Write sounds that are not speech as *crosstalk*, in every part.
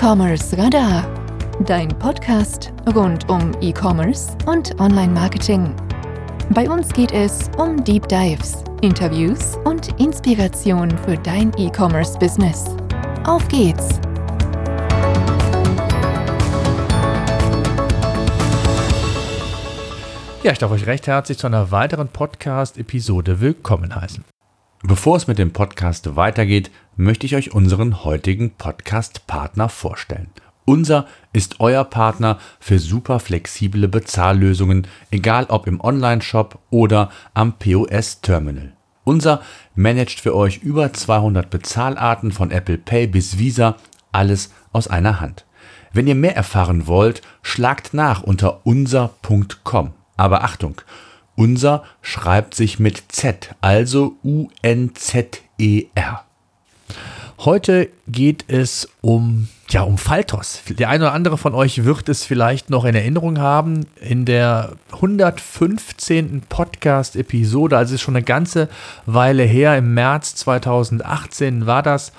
E-Commerce Radar, dein Podcast rund um E-Commerce und Online-Marketing. Bei uns geht es um Deep Dives, Interviews und Inspiration für dein E-Commerce-Business. Auf geht's! Ja, ich darf euch recht herzlich zu einer weiteren Podcast-Episode willkommen heißen. Bevor es mit dem Podcast weitergeht, möchte ich euch unseren heutigen Podcast-Partner vorstellen. Unser ist euer Partner für super flexible Bezahllösungen, egal ob im Online-Shop oder am POS-Terminal. Unser managt für euch über 200 Bezahlarten von Apple Pay bis Visa, alles aus einer Hand. Wenn ihr mehr erfahren wollt, schlagt nach unter unser.com. Aber Achtung, unser schreibt sich mit Z, also U-N-Z-E-R. Heute geht es um, ja, um Faltos. Der eine oder andere von euch wird es vielleicht noch in Erinnerung haben. In der 115. Podcast-Episode, also ist schon eine ganze Weile her, im März 2018 war das,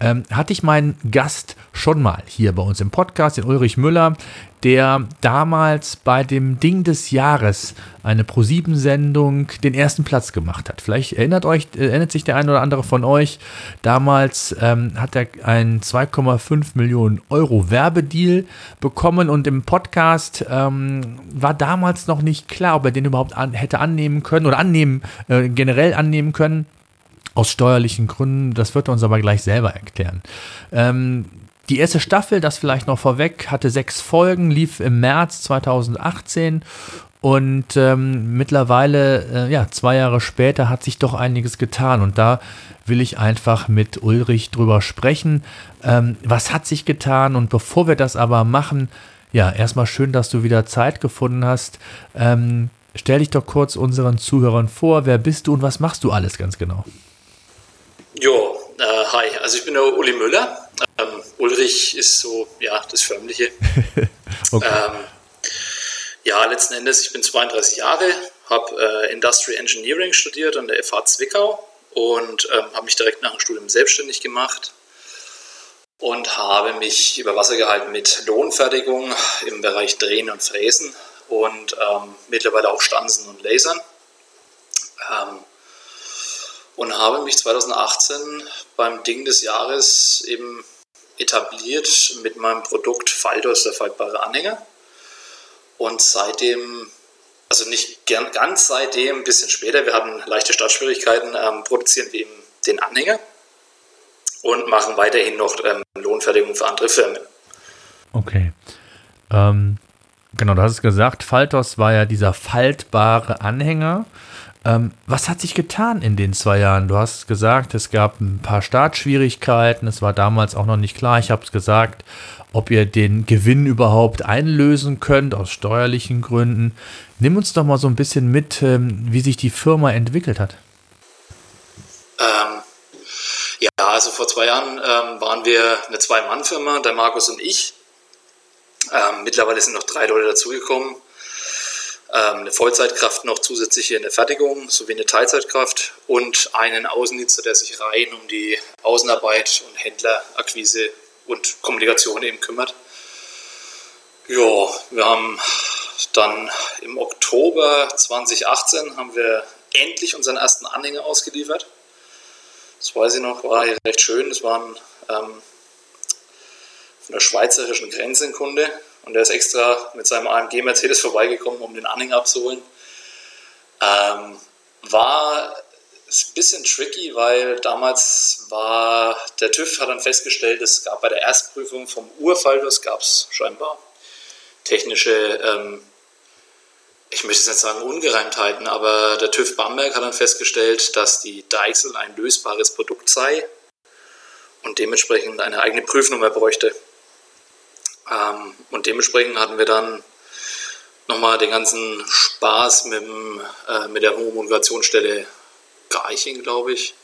ähm, hatte ich meinen Gast schon mal hier bei uns im Podcast, den Ulrich Müller, der damals bei dem Ding des Jahres eine Pro7-Sendung den ersten Platz gemacht hat. Vielleicht erinnert, euch, erinnert sich der eine oder andere von euch. Damals ähm, hat er einen 2,5 Millionen Euro Werbedeal bekommen und im Podcast ähm, war damals noch nicht klar, ob er den überhaupt an, hätte annehmen können oder annehmen, äh, generell annehmen können. Aus steuerlichen Gründen, das wird er uns aber gleich selber erklären. Ähm, die erste Staffel, das vielleicht noch vorweg, hatte sechs Folgen, lief im März 2018 und ähm, mittlerweile, äh, ja, zwei Jahre später hat sich doch einiges getan und da will ich einfach mit Ulrich drüber sprechen. Ähm, was hat sich getan? Und bevor wir das aber machen, ja, erstmal schön, dass du wieder Zeit gefunden hast. Ähm, stell dich doch kurz unseren Zuhörern vor. Wer bist du und was machst du alles ganz genau? Jo, äh, hi, also ich bin der Uli Müller. Ähm, Ulrich ist so, ja, das Förmliche. *laughs* okay. ähm, ja, letzten Endes, ich bin 32 Jahre, habe äh, Industrial Engineering studiert an der FH Zwickau und ähm, habe mich direkt nach dem Studium selbstständig gemacht und habe mich über Wasser gehalten mit Lohnfertigung im Bereich Drehen und Fräsen und ähm, mittlerweile auch Stanzen und Lasern. Und habe mich 2018 beim Ding des Jahres eben etabliert mit meinem Produkt Faldos, der faltbare Anhänger. Und seitdem, also nicht ganz seitdem, ein bisschen später, wir hatten leichte Startschwierigkeiten, ähm, produzieren wir eben den Anhänger und machen weiterhin noch ähm, Lohnfertigung für andere Firmen. Okay. Ähm, genau, du hast es gesagt, Faltos war ja dieser faltbare Anhänger. Ähm, was hat sich getan in den zwei Jahren? Du hast gesagt, es gab ein paar Startschwierigkeiten. Es war damals auch noch nicht klar. Ich habe es gesagt, ob ihr den Gewinn überhaupt einlösen könnt aus steuerlichen Gründen. Nimm uns doch mal so ein bisschen mit, ähm, wie sich die Firma entwickelt hat. Ähm, ja, also vor zwei Jahren ähm, waren wir eine Zwei-Mann-Firma, der Markus und ich. Ähm, mittlerweile sind noch drei Leute dazugekommen. Ähm, eine Vollzeitkraft noch zusätzlich hier in der Fertigung sowie eine Teilzeitkraft und einen Außendienster, der sich rein um die Außenarbeit und Händlerakquise und Kommunikation eben kümmert. Ja, wir haben dann im Oktober 2018 haben wir endlich unseren ersten Anhänger ausgeliefert. Das weiß ich noch, war hier recht schön. Das waren ähm, von der schweizerischen Grenze ein Kunde, und er ist extra mit seinem AMG Mercedes vorbeigekommen, um den Anhänger abzuholen. Ähm, war ein bisschen tricky, weil damals war der TÜV hat dann festgestellt, es gab bei der Erstprüfung vom Urfaltus gab es scheinbar technische, ähm, ich möchte jetzt nicht sagen Ungereimtheiten, aber der TÜV Bamberg hat dann festgestellt, dass die Deichsel ein lösbares Produkt sei und dementsprechend eine eigene Prüfnummer bräuchte. Ähm, und dementsprechend hatten wir dann nochmal den ganzen Spaß mit, dem, äh, mit der Homologationsstelle Garching, glaube ich,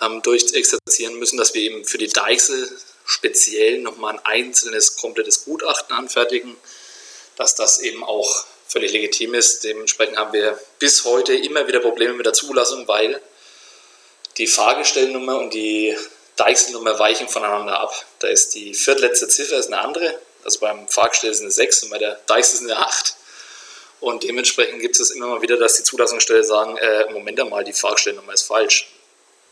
ähm, durchexerzieren müssen, dass wir eben für die Deichsel speziell nochmal ein einzelnes, komplettes Gutachten anfertigen, dass das eben auch völlig legitim ist. Dementsprechend haben wir bis heute immer wieder Probleme mit der Zulassung, weil die Fahrgestellnummer und die Deichselnummer weichen voneinander ab. Da ist die viertletzte Ziffer ist eine andere. Also beim Fahrgestell ist eine 6 und bei der Deichsel ist eine 8. Und dementsprechend gibt es immer mal wieder, dass die Zulassungsstelle sagen, äh, Moment einmal, die Fahrgestellnummer ist falsch.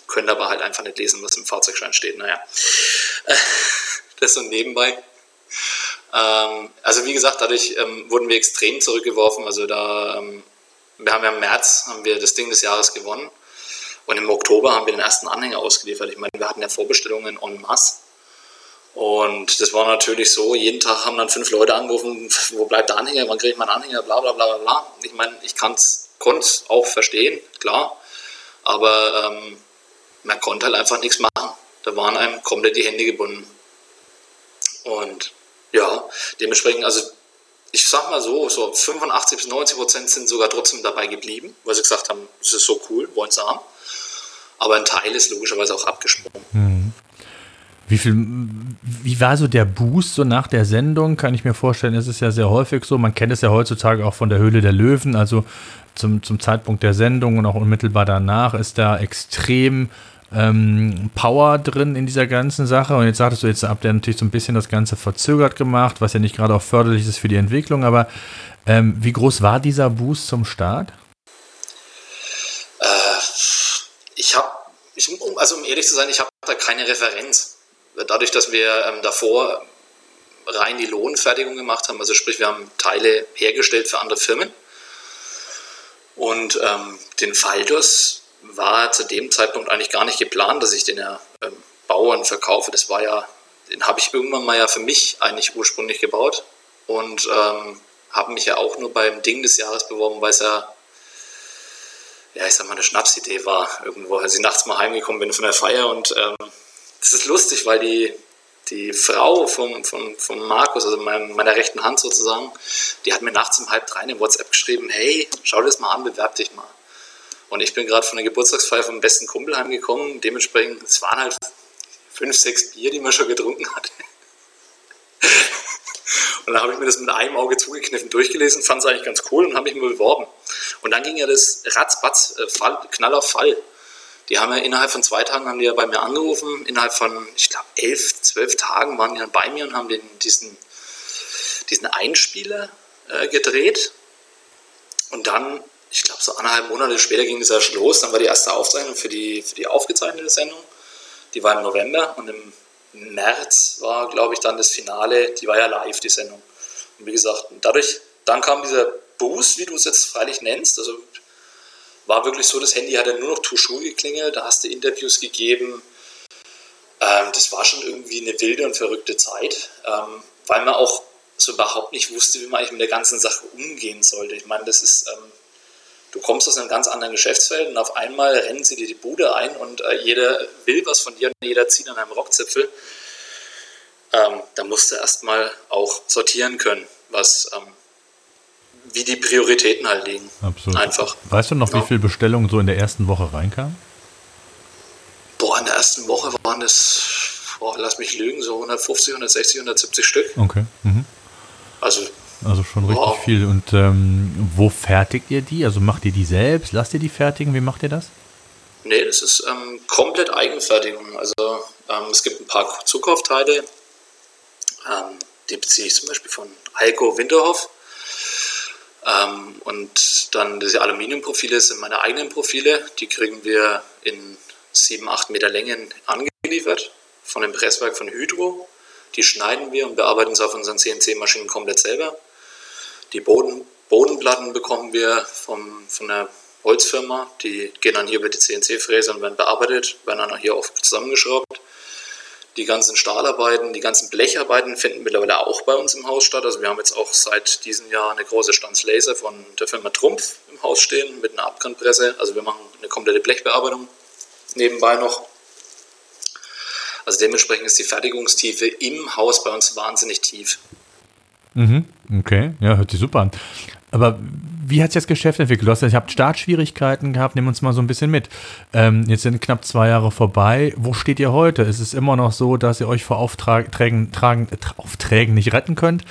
Können aber halt einfach nicht lesen, was im Fahrzeugschein steht. Naja, *laughs* das so nebenbei. Ähm, also wie gesagt, dadurch ähm, wurden wir extrem zurückgeworfen. Also da, ähm, wir haben ja im März haben wir das Ding des Jahres gewonnen und im Oktober haben wir den ersten Anhänger ausgeliefert. Ich meine, wir hatten ja Vorbestellungen en masse. Und das war natürlich so, jeden Tag haben dann fünf Leute angerufen, *laughs* wo bleibt der Anhänger, wann kriege ich meinen Anhänger, bla bla bla bla. Ich meine, ich konnte es auch verstehen, klar, aber ähm, man konnte halt einfach nichts machen. Da waren einem komplett die Hände gebunden. Und ja, dementsprechend, also ich sag mal so, so 85 bis 90 Prozent sind sogar trotzdem dabei geblieben, weil sie gesagt haben, das ist so cool, wollen sie haben. Aber ein Teil ist logischerweise auch abgesprungen. Mhm. Wie viel, wie war so der Boost so nach der Sendung? Kann ich mir vorstellen, es ist ja sehr häufig so. Man kennt es ja heutzutage auch von der Höhle der Löwen. Also zum, zum Zeitpunkt der Sendung und auch unmittelbar danach ist da extrem ähm, Power drin in dieser ganzen Sache. Und jetzt sagtest du, jetzt habt ihr natürlich so ein bisschen das Ganze verzögert gemacht, was ja nicht gerade auch förderlich ist für die Entwicklung. Aber ähm, wie groß war dieser Boost zum Start? Äh, ich habe, also um ehrlich zu sein, ich habe da keine Referenz. Dadurch, dass wir ähm, davor rein die Lohnfertigung gemacht haben, also sprich, wir haben Teile hergestellt für andere Firmen. Und ähm, den Faldos war zu dem Zeitpunkt eigentlich gar nicht geplant, dass ich den ja ähm, baue und verkaufe. Das war ja, den habe ich irgendwann mal ja für mich eigentlich ursprünglich gebaut und ähm, habe mich ja auch nur beim Ding des Jahres beworben, weil es ja, ja, ich sag mal, eine Schnapsidee war irgendwo, als ich nachts mal heimgekommen bin von der Feier und ähm, das ist lustig, weil die, die Frau vom, vom, vom Markus, also mein, meiner rechten Hand sozusagen, die hat mir nachts um halb drei eine WhatsApp geschrieben, hey, schau dir das mal an, bewerb dich mal. Und ich bin gerade von der Geburtstagsfeier vom besten Kumpel heimgekommen. Dementsprechend, es waren halt fünf, sechs Bier, die man schon getrunken hatte. Und dann habe ich mir das mit einem Auge zugekniffen durchgelesen, fand es eigentlich ganz cool und habe mich mal beworben. Und dann ging ja das ratzbatz, äh, Fall, Knall auf Fall. Die haben ja innerhalb von zwei Tagen haben die ja bei mir angerufen. Innerhalb von, ich glaube, elf, zwölf Tagen waren die dann bei mir und haben den, diesen, diesen Einspieler äh, gedreht. Und dann ich glaube, so anderthalb Monate später ging es ja schon los. Dann war die erste Aufzeichnung für die, für die aufgezeichnete Sendung. Die war im November und im März war, glaube ich, dann das Finale. Die war ja live, die Sendung. Und wie gesagt, dadurch, dann kam dieser Boost, wie du es jetzt freilich nennst. Also war wirklich so, das Handy hat ja nur noch Tuschur geklingelt. Da hast du Interviews gegeben. Ähm, das war schon irgendwie eine wilde und verrückte Zeit, ähm, weil man auch so überhaupt nicht wusste, wie man eigentlich mit der ganzen Sache umgehen sollte. Ich meine, das ist. Ähm, Du kommst aus einem ganz anderen Geschäftsfeld und auf einmal rennen sie dir die Bude ein und äh, jeder will was von dir und jeder zieht an einem Rockzipfel. Ähm, da musst du erstmal auch sortieren können, was, ähm, wie die Prioritäten halt liegen. Absolut. Einfach. Weißt du noch, ja. wie viele Bestellungen so in der ersten Woche reinkamen? Boah, in der ersten Woche waren es, boah, lass mich lügen, so 150, 160, 170 Stück. Okay. Mhm. Also also schon richtig wow. viel. Und ähm, wo fertigt ihr die? Also macht ihr die selbst? Lasst ihr die fertigen? Wie macht ihr das? Nee, das ist ähm, komplett Eigenfertigung. Also ähm, es gibt ein paar Zukaufteile. Ähm, die beziehe ich zum Beispiel von Heiko Winterhoff. Ähm, und dann diese Aluminiumprofile sind meine eigenen Profile. Die kriegen wir in 7, 8 Meter Längen angeliefert von dem Presswerk von Hydro. Die schneiden wir und bearbeiten sie auf unseren CNC-Maschinen komplett selber. Die Boden, Bodenplatten bekommen wir vom, von der Holzfirma. Die gehen dann hier über die CNC-Fräse und werden bearbeitet, werden dann hier auch zusammengeschraubt. Die ganzen Stahlarbeiten, die ganzen Blecharbeiten finden mittlerweile auch bei uns im Haus statt. Also wir haben jetzt auch seit diesem Jahr eine große Stanzlaser von der Firma Trumpf im Haus stehen mit einer Abkantpresse. Also wir machen eine komplette Blechbearbeitung nebenbei noch. Also dementsprechend ist die Fertigungstiefe im Haus bei uns wahnsinnig tief. Mhm, okay, ja, hört sich super an. Aber wie hat sich das Geschäft entwickelt? Du hast ihr habt Startschwierigkeiten gehabt, nimm uns mal so ein bisschen mit. Ähm, jetzt sind knapp zwei Jahre vorbei. Wo steht ihr heute? Ist es immer noch so, dass ihr euch vor Aufträgen, tragen, Aufträgen nicht retten könnt?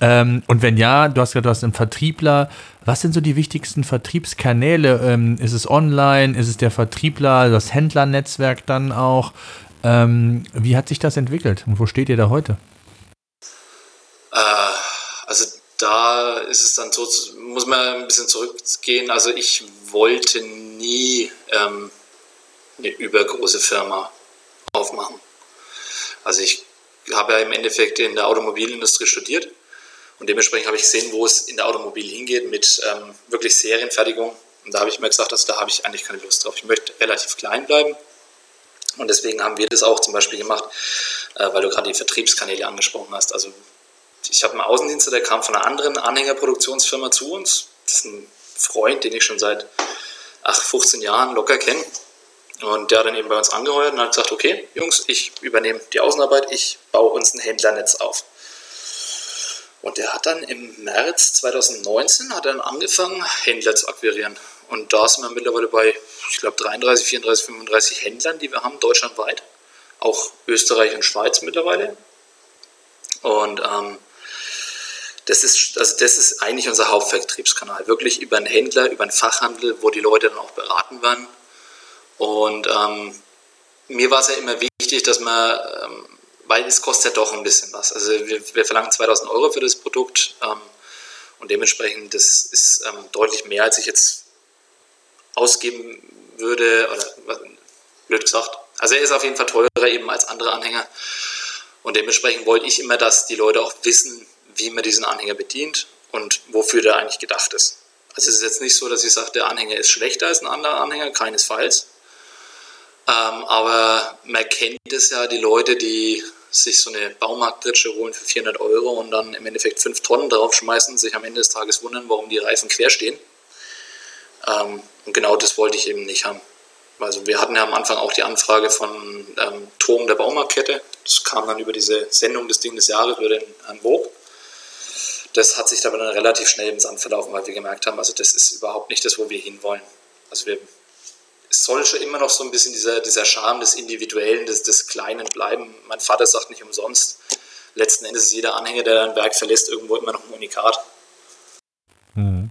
Ähm, und wenn ja, du hast gesagt, du hast einen Vertriebler. Was sind so die wichtigsten Vertriebskanäle? Ähm, ist es online? Ist es der Vertriebler, das Händlernetzwerk dann auch? Ähm, wie hat sich das entwickelt und wo steht ihr da heute? Äh, also da ist es dann so, muss man ein bisschen zurückgehen. Also ich wollte nie ähm, eine übergroße Firma aufmachen. Also ich habe ja im Endeffekt in der Automobilindustrie studiert und dementsprechend habe ich gesehen, wo es in der Automobil hingeht mit ähm, wirklich Serienfertigung. Und da habe ich mir gesagt, also da habe ich eigentlich keine Lust drauf. Ich möchte relativ klein bleiben. Und deswegen haben wir das auch zum Beispiel gemacht, äh, weil du gerade die Vertriebskanäle angesprochen hast. Also ich habe einen Außendienst, der kam von einer anderen Anhängerproduktionsfirma zu uns. Das ist ein Freund, den ich schon seit ach, 15 Jahren locker kenne. Und der hat dann eben bei uns angeheuert und hat gesagt, okay, Jungs, ich übernehme die Außenarbeit, ich baue uns ein Händlernetz auf. Und der hat dann im März 2019 hat dann angefangen, Händler zu akquirieren. Und da sind wir mittlerweile bei, ich glaube, 33, 34, 35 Händlern, die wir haben, deutschlandweit. Auch Österreich und Schweiz mittlerweile. Und ähm, das ist, also das ist eigentlich unser Hauptvertriebskanal. Wirklich über einen Händler, über einen Fachhandel, wo die Leute dann auch beraten werden. Und ähm, mir war es ja immer wichtig, dass man, ähm, weil es kostet ja doch ein bisschen was. Also wir, wir verlangen 2000 Euro für das Produkt ähm, und dementsprechend, das ist ähm, deutlich mehr, als ich jetzt ausgeben würde, oder blöd gesagt. Also er ist auf jeden Fall teurer eben als andere Anhänger. Und dementsprechend wollte ich immer, dass die Leute auch wissen, wie man diesen Anhänger bedient und wofür der eigentlich gedacht ist. Also es ist jetzt nicht so, dass ich sage, der Anhänger ist schlechter als ein anderer Anhänger, keinesfalls. Ähm, aber man kennt es ja, die Leute, die sich so eine Baumarktpritsche holen für 400 Euro und dann im Endeffekt 5 Tonnen draufschmeißen, sich am Ende des Tages wundern, warum die Reifen quer stehen. Ähm, und genau das wollte ich eben nicht haben. Also wir hatten ja am Anfang auch die Anfrage von ähm, Turm der Baumarktkette. Das kam dann über diese Sendung des Ding des Jahres über den Herrn Vogt. Das hat sich aber dann relativ schnell im Sand verlaufen, weil wir gemerkt haben, also das ist überhaupt nicht das, wo wir hinwollen. Also wir, es soll schon immer noch so ein bisschen dieser, dieser Charme des Individuellen, des, des Kleinen bleiben. Mein Vater sagt nicht umsonst, letzten Endes ist jeder Anhänger, der ein Werk verlässt, irgendwo immer noch ein Unikat. Mhm.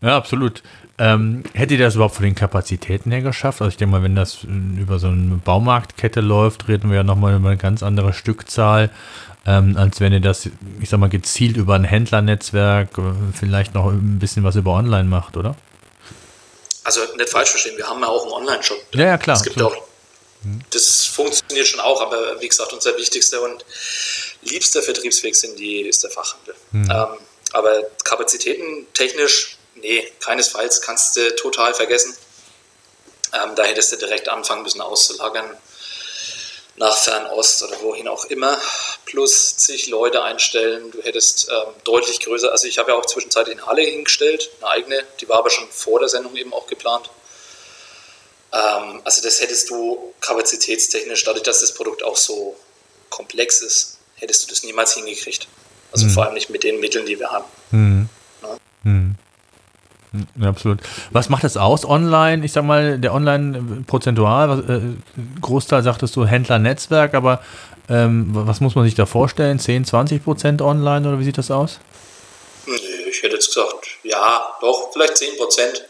Ja, absolut. Ähm, hätte ihr das überhaupt von den Kapazitäten her geschafft? Also ich denke mal, wenn das über so eine Baumarktkette läuft, reden wir ja nochmal über eine ganz andere Stückzahl, ähm, als wenn ihr das, ich sag mal, gezielt über ein Händlernetzwerk, äh, vielleicht noch ein bisschen was über Online macht, oder? Also nicht falsch verstehen, wir haben ja auch einen Online-Shop. Ja, ja, klar. Es gibt auch, das funktioniert schon auch, aber wie gesagt, unser wichtigster und liebster Vertriebsweg sind die, ist der Fachhandel. Mhm. Ähm, aber Kapazitäten technisch nee, keinesfalls kannst du total vergessen. Ähm, da hättest du direkt anfangen müssen auszulagern nach Fernost oder wohin auch immer, plus zig Leute einstellen. Du hättest ähm, deutlich größer, also ich habe ja auch zwischenzeitlich eine Halle hingestellt, eine eigene, die war aber schon vor der Sendung eben auch geplant. Ähm, also das hättest du kapazitätstechnisch, dadurch, dass das Produkt auch so komplex ist, hättest du das niemals hingekriegt. Also mhm. vor allem nicht mit den Mitteln, die wir haben. Mhm. Ja. Absolut. Was macht das aus online? Ich sag mal, der Online prozentual, äh, Großteil sagtest du Händlernetzwerk, aber ähm, was muss man sich da vorstellen? 10, 20 Prozent online oder wie sieht das aus? Ich hätte jetzt gesagt, ja, doch, vielleicht 10 Prozent.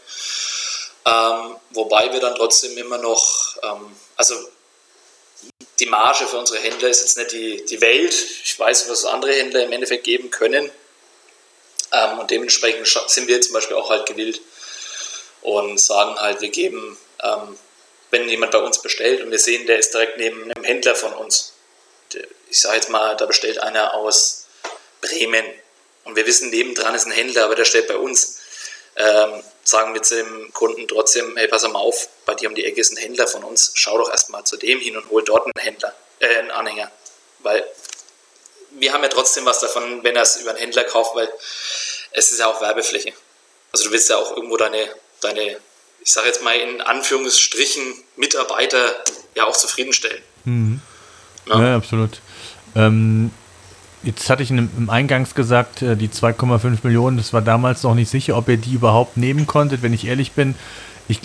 Ähm, wobei wir dann trotzdem immer noch, ähm, also die Marge für unsere Händler ist jetzt nicht die, die Welt. Ich weiß, was andere Händler im Endeffekt geben können. Ähm, und dementsprechend sind wir zum Beispiel auch halt gewillt und sagen halt, wir geben, ähm, wenn jemand bei uns bestellt und wir sehen, der ist direkt neben einem Händler von uns. Ich sage jetzt mal, da bestellt einer aus Bremen und wir wissen, nebendran ist ein Händler, aber der stellt bei uns. Ähm, sagen wir zu dem Kunden trotzdem, hey, pass mal auf, bei dir um die Ecke ist ein Händler von uns, schau doch erstmal zu dem hin und hol dort einen Händler, äh, einen Anhänger. Weil wir haben ja trotzdem was davon, wenn er es über einen Händler kauft, weil es ist ja auch Werbefläche. Also du willst ja auch irgendwo deine, deine ich sage jetzt mal in Anführungsstrichen, Mitarbeiter ja auch zufriedenstellen. Mhm. Ja? ja, absolut. Ähm, jetzt hatte ich im Eingangs gesagt, äh, die 2,5 Millionen, das war damals noch nicht sicher, ob ihr die überhaupt nehmen konntet. Wenn ich ehrlich bin, ich,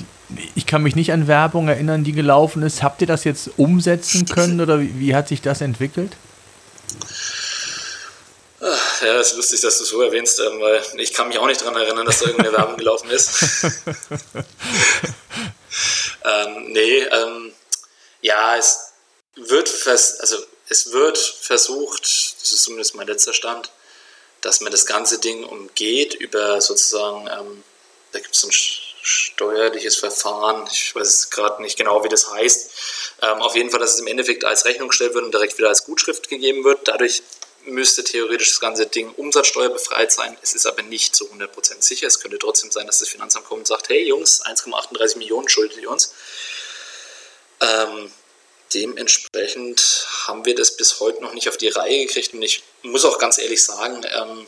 ich kann mich nicht an Werbung erinnern, die gelaufen ist. Habt ihr das jetzt umsetzen können oder wie, wie hat sich das entwickelt? Ja, es ist lustig, dass du es so erwähnst, ähm, weil ich kann mich auch nicht daran erinnern, dass da irgendeine Werbung *laughs* gelaufen ist. ähm, nee, ähm, ja, es, wird fest, also es wird versucht, das ist zumindest mein letzter Stand, dass man das ganze Ding umgeht über sozusagen, ähm, da gibt es ein steuerliches Verfahren, ich weiß gerade nicht genau, wie das heißt. Ähm, auf jeden Fall, dass es im Endeffekt als Rechnung gestellt wird und direkt wieder als Gutschrift gegeben wird. Dadurch müsste theoretisch das ganze Ding umsatzsteuerbefreit sein. Es ist aber nicht zu 100% sicher. Es könnte trotzdem sein, dass das Finanzamt kommt und sagt, hey Jungs, 1,38 Millionen schuldet ihr uns. Ähm, dementsprechend haben wir das bis heute noch nicht auf die Reihe gekriegt. Und ich muss auch ganz ehrlich sagen, ähm,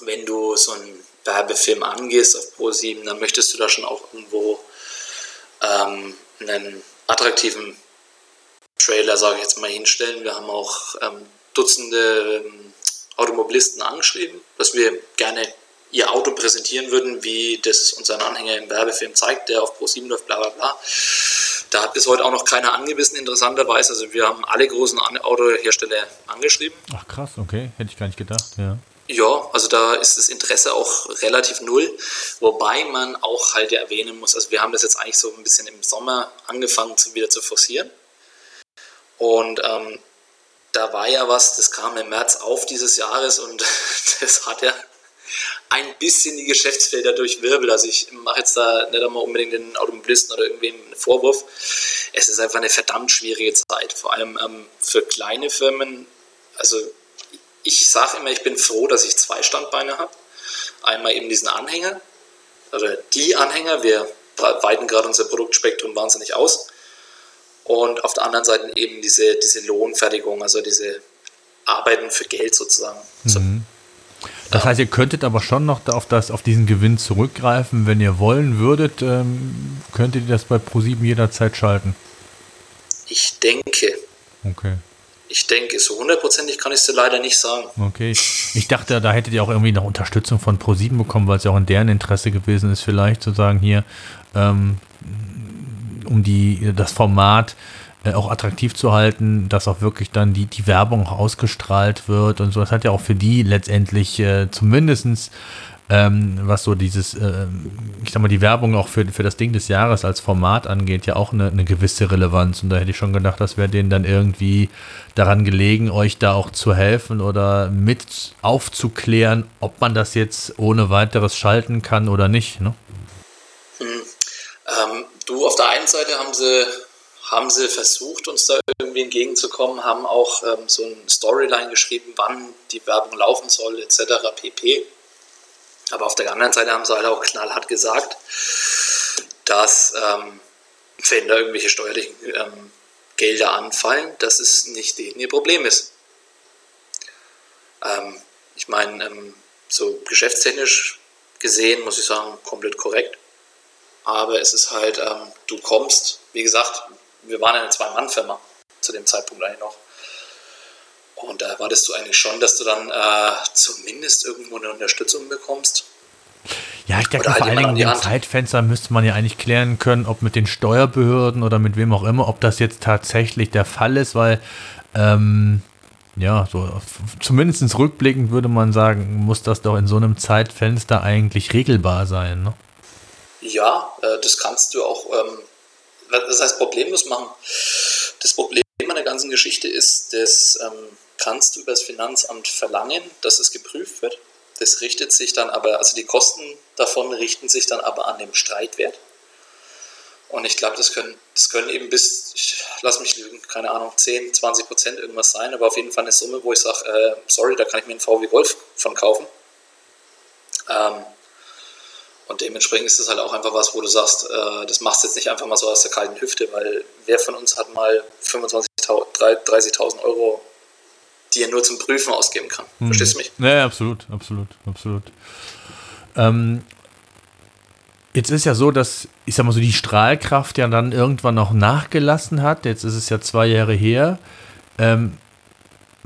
wenn du so einen Werbefilm angehst auf Pro7, dann möchtest du da schon auch irgendwo ähm, einen attraktiven Trailer, sage ich jetzt mal, hinstellen. Wir haben auch ähm, Dutzende ähm, Automobilisten angeschrieben, dass wir gerne ihr Auto präsentieren würden, wie das unseren Anhänger im Werbefilm zeigt, der auf Pro7 läuft, bla bla bla. Da hat bis heute auch noch keiner angebissen, interessanterweise. Also wir haben alle großen Autohersteller angeschrieben. Ach krass, okay, hätte ich gar nicht gedacht, ja. Ja, also da ist das Interesse auch relativ null, wobei man auch halt ja erwähnen muss, also wir haben das jetzt eigentlich so ein bisschen im Sommer angefangen zu, wieder zu forcieren und ähm, da war ja was, das kam im März auf dieses Jahres und *laughs* das hat ja ein bisschen die Geschäftsfelder durchwirbelt. Also ich mache jetzt da nicht einmal unbedingt den Automobilisten oder irgendwem einen Vorwurf. Es ist einfach eine verdammt schwierige Zeit, vor allem ähm, für kleine Firmen. Also ich sage immer, ich bin froh, dass ich zwei Standbeine habe. Einmal eben diesen Anhänger, oder die Anhänger, wir weiten gerade unser Produktspektrum wahnsinnig aus. Und auf der anderen Seite eben diese, diese Lohnfertigung, also diese Arbeiten für Geld sozusagen. Mhm. Das heißt, ihr könntet aber schon noch auf, das, auf diesen Gewinn zurückgreifen, wenn ihr wollen würdet, ähm, könntet ihr das bei ProSieben jederzeit schalten? Ich denke. Okay. Ich denke, so hundertprozentig kann ich es dir leider nicht sagen. Okay. Ich dachte, da hättet ihr auch irgendwie noch Unterstützung von Pro7 bekommen, weil es ja auch in deren Interesse gewesen ist, vielleicht zu sagen, hier, ähm, um die, das Format äh, auch attraktiv zu halten, dass auch wirklich dann die, die Werbung ausgestrahlt wird und so. Das hat ja auch für die letztendlich äh, zumindestens ähm, was so dieses, äh, ich sag mal, die Werbung auch für, für das Ding des Jahres als Format angeht, ja auch eine, eine gewisse Relevanz. Und da hätte ich schon gedacht, das wäre denen dann irgendwie daran gelegen, euch da auch zu helfen oder mit aufzuklären, ob man das jetzt ohne weiteres schalten kann oder nicht. Ne? Hm. Ähm, du, auf der einen Seite haben sie, haben sie versucht, uns da irgendwie entgegenzukommen, haben auch ähm, so ein Storyline geschrieben, wann die Werbung laufen soll, etc. pp. Aber auf der anderen Seite haben sie halt auch knallhart gesagt, dass ähm, wenn da irgendwelche steuerlichen ähm, Gelder anfallen, dass es nicht denen ihr Problem ist. Ähm, ich meine, ähm, so geschäftstechnisch gesehen muss ich sagen, komplett korrekt. Aber es ist halt, ähm, du kommst, wie gesagt, wir waren eine Zwei-Mann-Firma zu dem Zeitpunkt eigentlich noch. Und da erwartest du eigentlich schon, dass du dann äh, zumindest irgendwo eine Unterstützung bekommst. Ja, ich denke, halt vor allen Dingen in dem Zeitfenster müsste man ja eigentlich klären können, ob mit den Steuerbehörden oder mit wem auch immer, ob das jetzt tatsächlich der Fall ist, weil ähm, ja, so zumindest rückblickend würde man sagen, muss das doch in so einem Zeitfenster eigentlich regelbar sein. Ne? Ja, äh, das kannst du auch, ähm, das heißt problemlos machen. Das Problem an der ganzen Geschichte ist, dass ähm, kannst du über das Finanzamt verlangen, dass es geprüft wird. Das richtet sich dann aber, also die Kosten davon richten sich dann aber an dem Streitwert. Und ich glaube, das können, das können eben bis, ich lass mich lügen, keine Ahnung, 10, 20 Prozent irgendwas sein, aber auf jeden Fall eine Summe, wo ich sage, äh, sorry, da kann ich mir einen VW Golf von kaufen. Ähm, und dementsprechend ist das halt auch einfach was, wo du sagst, äh, das machst du jetzt nicht einfach mal so aus der kalten Hüfte, weil wer von uns hat mal 25.000, 30.000 Euro die er nur zum Prüfen ausgeben kann. Hm. Verstehst du mich? Ja, absolut, absolut, absolut. Ähm, jetzt ist ja so, dass, ich sag mal so, die Strahlkraft ja dann irgendwann noch nachgelassen hat. Jetzt ist es ja zwei Jahre her. Ähm,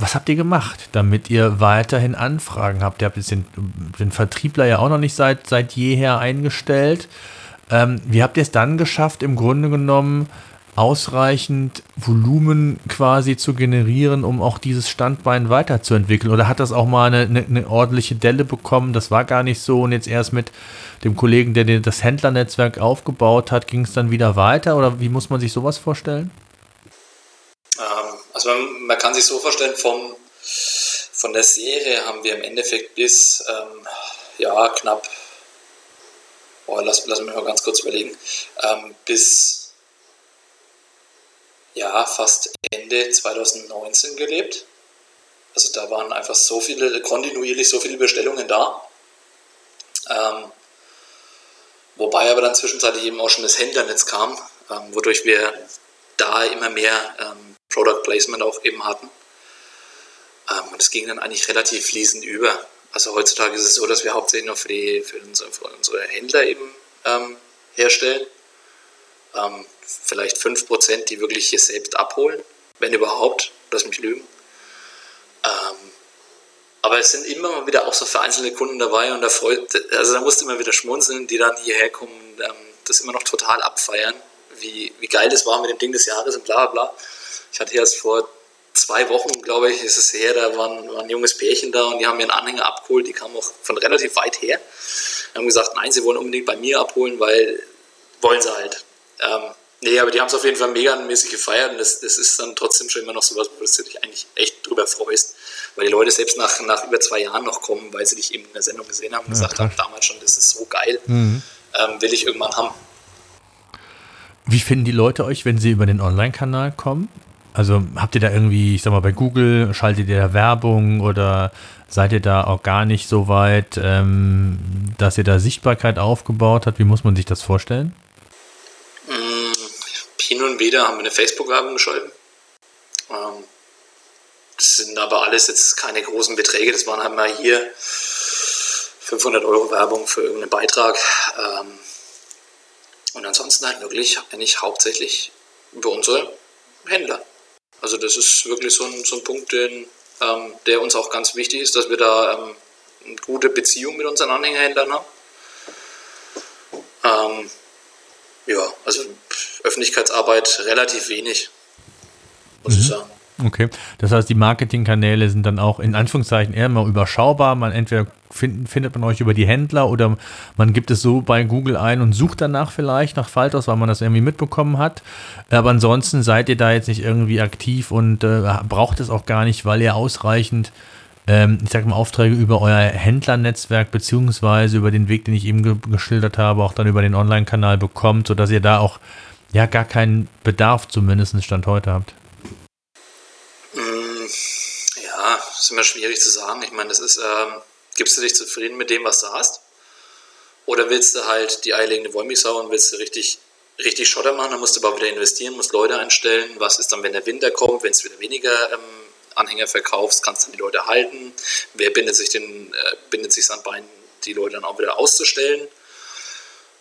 was habt ihr gemacht, damit ihr weiterhin Anfragen habt? Ihr habt jetzt den, den Vertriebler ja auch noch nicht seit, seit jeher eingestellt. Ähm, wie habt ihr es dann geschafft, im Grunde genommen ausreichend Volumen quasi zu generieren, um auch dieses Standbein weiterzuentwickeln? Oder hat das auch mal eine, eine, eine, ordentliche Delle bekommen? Das war gar nicht so und jetzt erst mit dem Kollegen, der das Händlernetzwerk aufgebaut hat, ging es dann wieder weiter? Oder wie muss man sich sowas vorstellen? Ähm, also man, man, kann sich so vorstellen, vom, von der Serie haben wir im Endeffekt bis ähm, ja, knapp, boah, lass, lass mich mal ganz kurz überlegen, ähm, bis ja, fast Ende 2019 gelebt. Also da waren einfach so viele, kontinuierlich so viele Bestellungen da. Ähm, wobei aber dann zwischenzeitlich eben auch schon das Händlernetz kam, ähm, wodurch wir da immer mehr ähm, Product Placement auch eben hatten. Ähm, und es ging dann eigentlich relativ fließend über. Also heutzutage ist es so, dass wir hauptsächlich noch für, die, für, unsere, für unsere Händler eben ähm, herstellen. Ähm, vielleicht 5%, die wirklich hier selbst abholen, wenn überhaupt, lass mich lügen. Ähm, aber es sind immer mal wieder auch so vereinzelte Kunden dabei und da freut, also da musst du immer wieder schmunzeln, die dann hierher kommen und ähm, das immer noch total abfeiern, wie, wie geil das war mit dem Ding des Jahres und bla bla bla. Ich hatte erst vor zwei Wochen, glaube ich, ist es her, da war ein, war ein junges Pärchen da und die haben mir einen Anhänger abgeholt, die kamen auch von relativ weit her. Die haben gesagt, nein, sie wollen unbedingt bei mir abholen, weil wollen sie halt. Ähm, nee, aber die haben es auf jeden Fall mega mäßig gefeiert und das, das ist dann trotzdem schon immer noch sowas, wo du dich eigentlich echt drüber freust, weil die Leute selbst nach, nach über zwei Jahren noch kommen, weil sie dich eben in der Sendung gesehen haben und ja, gesagt haben, damals schon, das ist so geil, mhm. ähm, will ich irgendwann haben. Wie finden die Leute euch, wenn sie über den Online-Kanal kommen? Also habt ihr da irgendwie, ich sag mal, bei Google, schaltet ihr da Werbung oder seid ihr da auch gar nicht so weit, ähm, dass ihr da Sichtbarkeit aufgebaut habt? Wie muss man sich das vorstellen? Mm, hin und wieder haben wir eine Facebook-Werbung geschaltet. Ähm, das sind aber alles jetzt keine großen Beträge. Das waren halt mal hier 500 Euro Werbung für irgendeinen Beitrag. Ähm, und ansonsten halt wirklich eigentlich hauptsächlich über unsere Händler. Also das ist wirklich so ein, so ein Punkt, den, ähm, der uns auch ganz wichtig ist, dass wir da ähm, eine gute Beziehung mit unseren Anhängerhändlern haben. Ähm, ja, also Öffentlichkeitsarbeit relativ wenig, muss mhm. ich sagen. Okay, das heißt, die Marketingkanäle sind dann auch in Anführungszeichen eher mal überschaubar. Man entweder find, findet man euch über die Händler oder man gibt es so bei Google ein und sucht danach vielleicht nach Faltos, weil man das irgendwie mitbekommen hat. Aber ansonsten seid ihr da jetzt nicht irgendwie aktiv und äh, braucht es auch gar nicht, weil ihr ausreichend, ähm, ich sag mal, Aufträge über euer Händlernetzwerk beziehungsweise über den Weg, den ich eben ge geschildert habe, auch dann über den Online-Kanal bekommt, sodass ihr da auch ja gar keinen Bedarf zumindest Stand heute habt. Ist immer schwierig zu sagen. Ich meine, das ist, ähm, gibst du dich zufrieden mit dem, was du hast? Oder willst du halt die eierlegende Wollmilchsau und willst du richtig, richtig Schotter machen? Dann musst du aber wieder investieren, musst Leute einstellen. Was ist dann, wenn der Winter kommt, wenn es wieder weniger ähm, Anhänger verkaufst, kannst du die Leute halten? Wer bindet sich, den, äh, bindet sich an Bein, die Leute dann auch wieder auszustellen?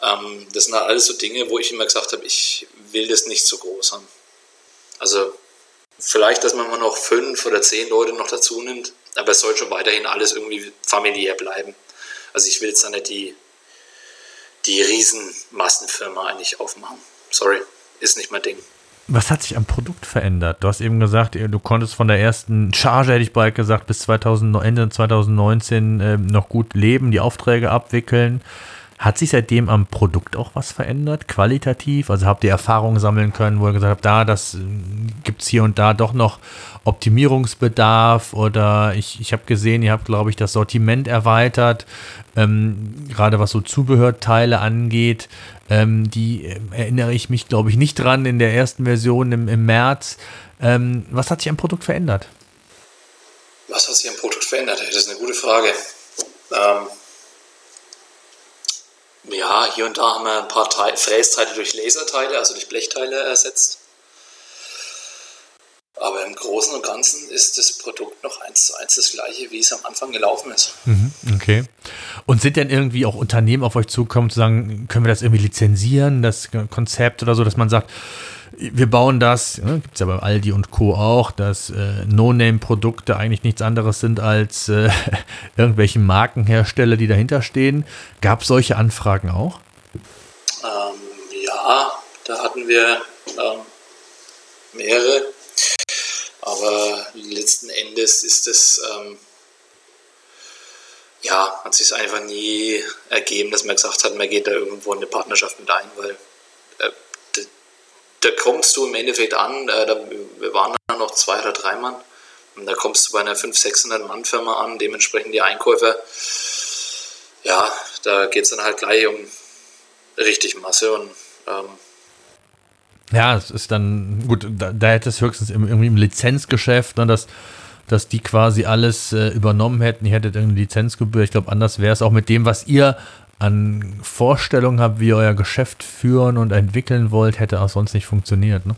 Ähm, das sind halt alles so Dinge, wo ich immer gesagt habe, ich will das nicht so groß haben. Also Vielleicht, dass man mal noch fünf oder zehn Leute noch dazu nimmt, aber es soll schon weiterhin alles irgendwie familiär bleiben. Also ich will jetzt da nicht die, die Riesenmassenfirma eigentlich aufmachen. Sorry, ist nicht mein Ding. Was hat sich am Produkt verändert? Du hast eben gesagt, du konntest von der ersten Charge, hätte ich bald gesagt, bis 2000, Ende 2019 äh, noch gut leben, die Aufträge abwickeln. Hat sich seitdem am Produkt auch was verändert, qualitativ? Also habt ihr Erfahrungen sammeln können, wo ihr gesagt habt, da, das äh, gibt es hier und da doch noch Optimierungsbedarf oder ich, ich habe gesehen, ihr habt, glaube ich, das Sortiment erweitert, ähm, gerade was so Zubehörteile angeht. Ähm, die äh, erinnere ich mich, glaube ich, nicht dran in der ersten Version im, im März. Ähm, was hat sich am Produkt verändert? Was hat sich am Produkt verändert? Das ist eine gute Frage. Ähm, ja, hier und da haben wir ein paar Teile, Frästeile durch Laserteile, also durch Blechteile ersetzt. Aber im Großen und Ganzen ist das Produkt noch eins zu eins das gleiche, wie es am Anfang gelaufen ist. Mhm, okay. Und sind denn irgendwie auch Unternehmen auf euch zukommen, zu sagen, können wir das irgendwie lizenzieren, das Konzept oder so, dass man sagt, wir bauen das, ja, gibt es ja bei Aldi und Co. auch, dass äh, No-Name-Produkte eigentlich nichts anderes sind als äh, *laughs* irgendwelche Markenhersteller, die dahinter stehen. Gab es solche Anfragen auch? Ähm, ja, da hatten wir ähm, mehrere. Aber letzten Endes ist es, ähm, ja, hat sich einfach nie ergeben, dass man gesagt hat, man geht da irgendwo in eine Partnerschaft mit ein, weil da kommst du im Endeffekt an, äh, da wir waren dann noch zwei oder drei Mann. Und da kommst du bei einer 500, 600 Mann Firma an, dementsprechend die Einkäufer, ja, da geht es dann halt gleich um richtig Masse und ähm, ja, es ist dann, gut, da, da hätte es höchstens im, irgendwie im Lizenzgeschäft, ne, dass, dass die quasi alles äh, übernommen hätten. Ihr hättet irgendeine Lizenzgebühr. Ich glaube, anders wäre es auch mit dem, was ihr an Vorstellungen habt, wie ihr euer Geschäft führen und entwickeln wollt, hätte auch sonst nicht funktioniert. Ne?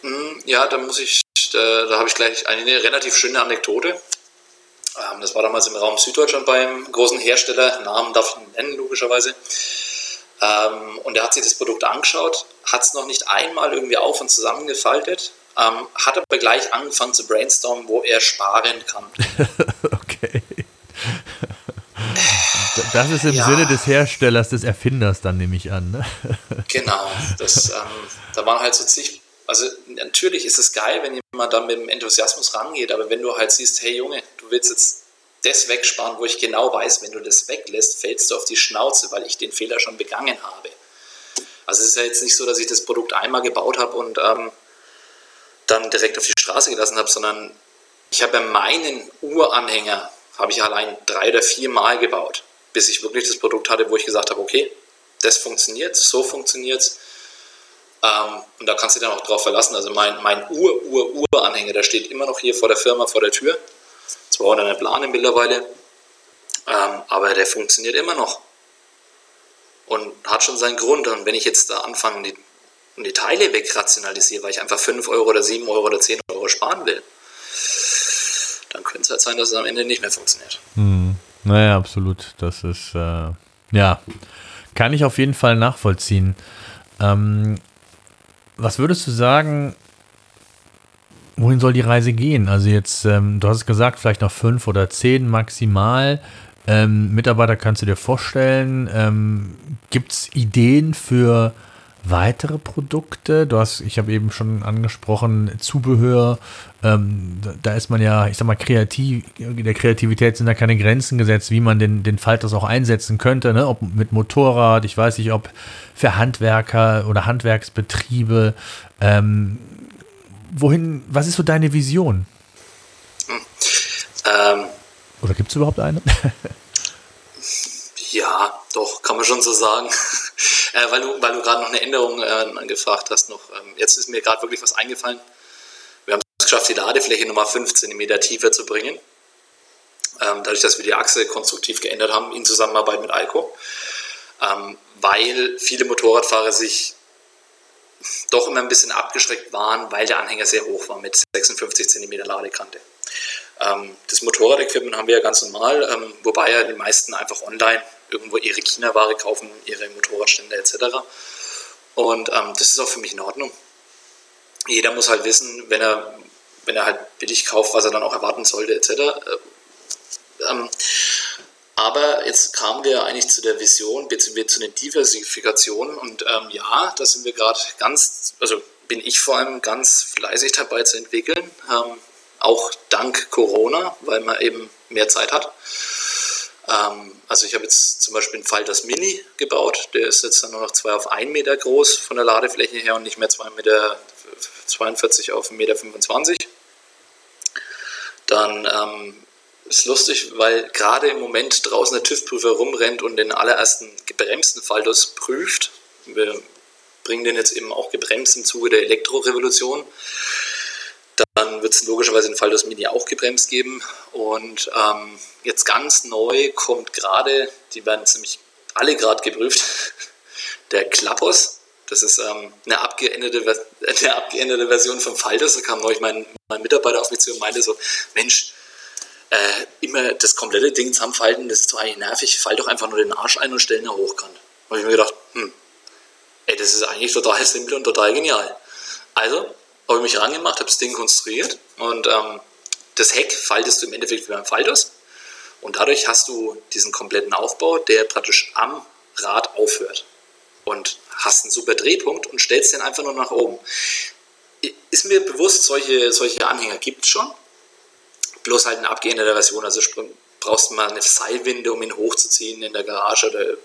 Hm, ja, da muss ich, da, da habe ich gleich eine relativ schöne Anekdote. Ähm, das war damals im Raum Süddeutschland beim großen Hersteller, Namen darf ich nennen, logischerweise. Ähm, und er hat sich das Produkt angeschaut, hat es noch nicht einmal irgendwie auf und zusammengefaltet, ähm, hat aber gleich angefangen zu brainstormen, wo er sparen kann. *laughs* okay. Das ist im ja. Sinne des Herstellers, des Erfinders dann nehme ich an. Ne? *laughs* Genau, das, ähm, da waren halt so zig. Also natürlich ist es geil, wenn jemand dann mit dem Enthusiasmus rangeht, aber wenn du halt siehst, hey Junge, du willst jetzt das wegsparen, wo ich genau weiß, wenn du das weglässt, fällst du auf die Schnauze, weil ich den Fehler schon begangen habe. Also es ist ja jetzt nicht so, dass ich das Produkt einmal gebaut habe und ähm, dann direkt auf die Straße gelassen habe, sondern ich habe ja meinen Uranhänger, habe ich allein drei oder vier Mal gebaut, bis ich wirklich das Produkt hatte, wo ich gesagt habe, okay, das funktioniert, so funktioniert es. Ähm, und da kannst du dich dann auch drauf verlassen. Also mein, mein Ur-Ur-Uranhänger, der steht immer noch hier vor der Firma, vor der Tür. Zwar unter einer Plane mittlerweile, ähm, aber der funktioniert immer noch. Und hat schon seinen Grund. Und wenn ich jetzt da anfange die, und die Teile wegrationalisiere, weil ich einfach 5 Euro oder 7 Euro oder 10 Euro sparen will, dann könnte es halt sein, dass es am Ende nicht mehr funktioniert. Hm. Naja, absolut. Das ist, äh, ja, kann ich auf jeden Fall nachvollziehen. Ähm, was würdest du sagen, wohin soll die Reise gehen? Also jetzt, ähm, du hast es gesagt, vielleicht noch fünf oder zehn maximal. Ähm, Mitarbeiter kannst du dir vorstellen. Ähm, Gibt es Ideen für weitere Produkte? Du hast, ich habe eben schon angesprochen, Zubehör. Ähm, da ist man ja, ich sag mal, kreativ, der Kreativität sind da keine Grenzen gesetzt, wie man den, den Falters auch einsetzen könnte, ne? ob mit Motorrad, ich weiß nicht, ob für Handwerker oder Handwerksbetriebe. Ähm, wohin, was ist so deine Vision? Ähm, Oder gibt es überhaupt eine? *laughs* ja, doch, kann man schon so sagen. *laughs* äh, weil du, weil du gerade noch eine Änderung äh, gefragt hast. Noch. Ähm, jetzt ist mir gerade wirklich was eingefallen. Wir haben es geschafft, die Ladefläche nochmal 5 cm tiefer zu bringen. Ähm, dadurch, dass wir die Achse konstruktiv geändert haben in Zusammenarbeit mit Alco. Ähm, weil viele Motorradfahrer sich doch immer ein bisschen abgeschreckt waren, weil der Anhänger sehr hoch war mit 56 cm Ladekante. Ähm, das Motorrad-Equipment haben wir ja ganz normal, ähm, wobei ja die meisten einfach online irgendwo ihre China-Ware kaufen, ihre Motorradstände etc. Und ähm, das ist auch für mich in Ordnung. Jeder muss halt wissen, wenn er, wenn er halt billig kauft, was er dann auch erwarten sollte etc. Ähm, aber jetzt kamen wir eigentlich zu der Vision, beziehungsweise zu den Diversifikationen. Und ähm, ja, da sind wir gerade ganz, also bin ich vor allem ganz fleißig dabei zu entwickeln. Ähm, auch dank Corona, weil man eben mehr Zeit hat. Ähm, also ich habe jetzt zum Beispiel einen Falters Mini gebaut. Der ist jetzt dann nur noch 2 auf 1 Meter groß von der Ladefläche her und nicht mehr 2 Meter 42 auf 1,25 Meter. 25. Dann ähm, ist lustig, weil gerade im Moment draußen der TÜV-Prüfer rumrennt und den allerersten gebremsten Faltus prüft. Wir bringen den jetzt eben auch gebremst im Zuge der Elektrorevolution. Dann wird es logischerweise den Faltus Mini auch gebremst geben. Und ähm, jetzt ganz neu kommt gerade, die werden ziemlich alle gerade geprüft, *laughs* der Klappos. Das ist ähm, eine, abgeänderte, *laughs* eine abgeänderte Version vom Faltus. Da kam neulich mein, mein Mitarbeiter auf mich zu und meinte so, Mensch, äh, immer das komplette Ding zusammenfalten, das ist so eigentlich nervig, fall doch einfach nur den Arsch ein und stell ihn hochkant. Da habe ich mir gedacht, hm, ey, das ist eigentlich total simpel und total genial. Also habe ich mich herangemacht, habe das Ding konstruiert und ähm, das Heck faltest du im Endeffekt wie beim Falters und dadurch hast du diesen kompletten Aufbau, der praktisch am Rad aufhört und hast einen super Drehpunkt und stellst den einfach nur nach oben. Ist mir bewusst, solche, solche Anhänger gibt es schon, bloß halt eine abgeänderte Version. Also brauchst du mal eine Seilwinde, um ihn hochzuziehen in der Garage oder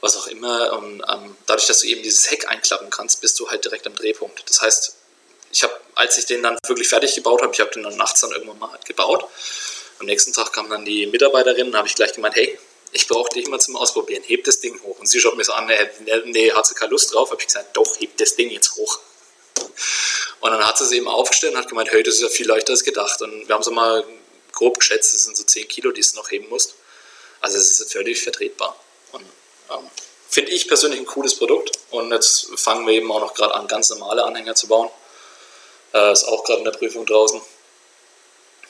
was auch immer. Und ähm, dadurch, dass du eben dieses Heck einklappen kannst, bist du halt direkt am Drehpunkt. Das heißt, ich habe, als ich den dann wirklich fertig gebaut habe, ich habe den dann nachts dann irgendwann mal gebaut. Am nächsten Tag kam dann die Mitarbeiterin habe ich gleich gemeint, hey, ich brauche dich mal zum Ausprobieren, heb das Ding hoch. Und sie schaut mir so an, nee, nee hat sie keine Lust drauf. Habe ich gesagt, doch, heb das Ding jetzt hoch. Und dann hat sie es eben aufgestellt und hat gemeint, hey, das ist ja viel leichter als gedacht. Und wir haben so mal grob geschätzt, das sind so 10 Kilo, die es noch heben muss. Also es ist völlig vertretbar. Und ähm, finde ich persönlich ein cooles Produkt. Und jetzt fangen wir eben auch noch gerade an, ganz normale Anhänger zu bauen. Äh, ist auch gerade in der Prüfung draußen.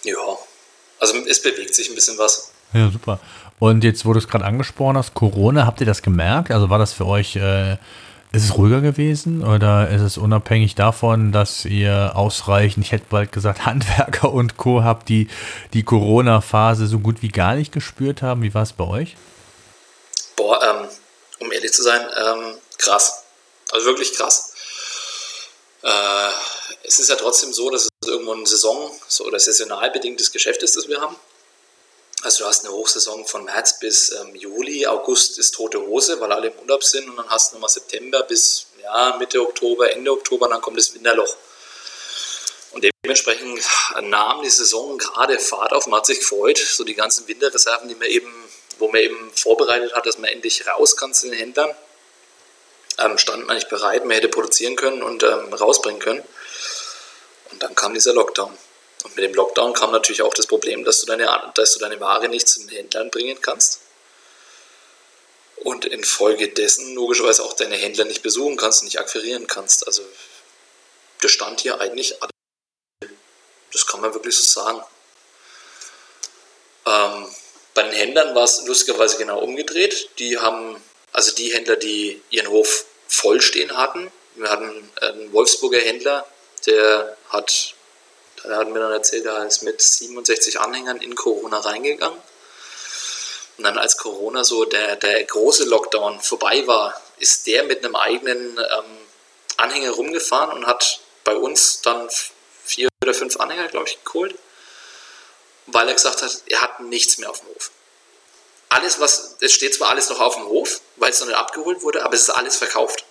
Ja, also es bewegt sich ein bisschen was. Ja, super. Und jetzt, wo du es gerade angesprochen hast, Corona, habt ihr das gemerkt? Also war das für euch, äh, ist es ruhiger gewesen oder ist es unabhängig davon, dass ihr ausreichend, ich hätte bald gesagt, *laughs* Handwerker und Co. habt, die die Corona-Phase so gut wie gar nicht gespürt haben? Wie war es bei euch? Boah, ähm, um ehrlich zu sein, ähm, krass. Also wirklich krass. Äh, es ist ja trotzdem so, dass es irgendwo ein Saison- oder saisonal bedingtes Geschäft ist, das wir haben. Also du hast eine Hochsaison von März bis ähm, Juli, August ist tote Hose, weil alle im Urlaub sind und dann hast du nochmal September bis ja, Mitte Oktober, Ende Oktober, dann kommt das Winterloch. Und dementsprechend nahm die Saison gerade Fahrt auf, man hat sich gefreut, so die ganzen Winterreserven, die man eben, wo man eben vorbereitet hat, dass man endlich raus kann zu den Händlern, ähm, stand man nicht bereit, man hätte produzieren können und ähm, rausbringen können. Und dann kam dieser Lockdown. Und mit dem Lockdown kam natürlich auch das Problem, dass du deine, dass du deine Ware nicht zu den Händlern bringen kannst. Und infolgedessen logischerweise auch deine Händler nicht besuchen kannst, nicht akquirieren kannst. Also das stand hier eigentlich, das kann man wirklich so sagen. Ähm, bei den Händlern war es lustigerweise genau umgedreht. Die haben, also die Händler, die ihren Hof vollstehen hatten, wir hatten einen Wolfsburger Händler, der hat da hatten wir dann erzählt, er ist mit 67 Anhängern in Corona reingegangen. Und dann als Corona so der, der große Lockdown vorbei war, ist der mit einem eigenen ähm, Anhänger rumgefahren und hat bei uns dann vier oder fünf Anhänger, glaube ich, geholt, weil er gesagt hat, er hat nichts mehr auf dem Hof. Alles, was, es steht zwar alles noch auf dem Hof, weil es noch nicht abgeholt wurde, aber es ist alles verkauft.